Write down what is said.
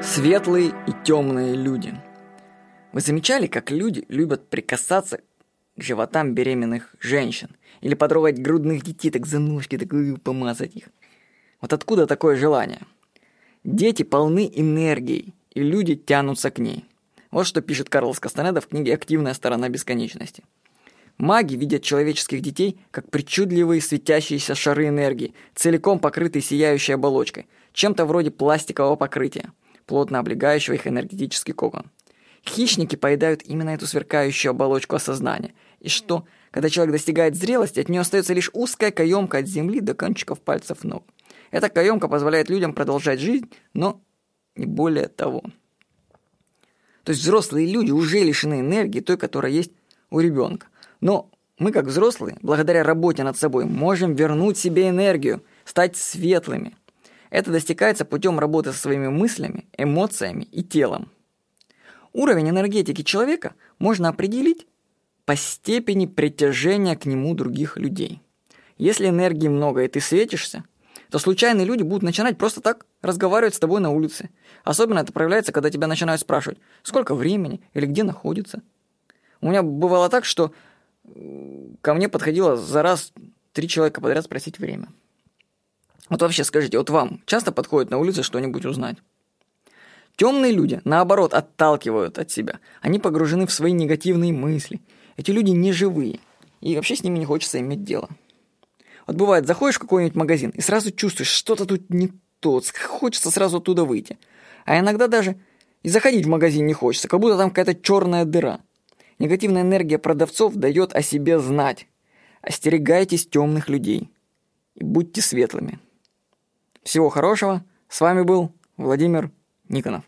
Светлые и темные люди. Вы замечали, как люди любят прикасаться к животам беременных женщин? Или потрогать грудных детей, так за ножки, так помазать их? Вот откуда такое желание? Дети полны энергией, и люди тянутся к ней. Вот что пишет Карлос Кастанеда в книге «Активная сторона бесконечности». Маги видят человеческих детей как причудливые светящиеся шары энергии, целиком покрытые сияющей оболочкой, чем-то вроде пластикового покрытия – плотно облегающего их энергетический кокон. Хищники поедают именно эту сверкающую оболочку осознания. И что, когда человек достигает зрелости, от нее остается лишь узкая каемка от земли до кончиков пальцев ног. Эта каемка позволяет людям продолжать жизнь, но не более того. То есть взрослые люди уже лишены энергии, той, которая есть у ребенка. Но мы, как взрослые, благодаря работе над собой, можем вернуть себе энергию, стать светлыми, это достигается путем работы со своими мыслями, эмоциями и телом. Уровень энергетики человека можно определить по степени притяжения к нему других людей. Если энергии много и ты светишься, то случайные люди будут начинать просто так разговаривать с тобой на улице. Особенно это проявляется, когда тебя начинают спрашивать, сколько времени или где находится. У меня бывало так, что ко мне подходило за раз три человека подряд спросить время. Вот вообще скажите, вот вам часто подходит на улице что-нибудь узнать? Темные люди, наоборот, отталкивают от себя. Они погружены в свои негативные мысли. Эти люди не живые. И вообще с ними не хочется иметь дело. Вот бывает, заходишь в какой-нибудь магазин и сразу чувствуешь, что-то тут не то, хочется сразу оттуда выйти. А иногда даже и заходить в магазин не хочется, как будто там какая-то черная дыра. Негативная энергия продавцов дает о себе знать. Остерегайтесь темных людей и будьте светлыми. Всего хорошего. С вами был Владимир Никонов.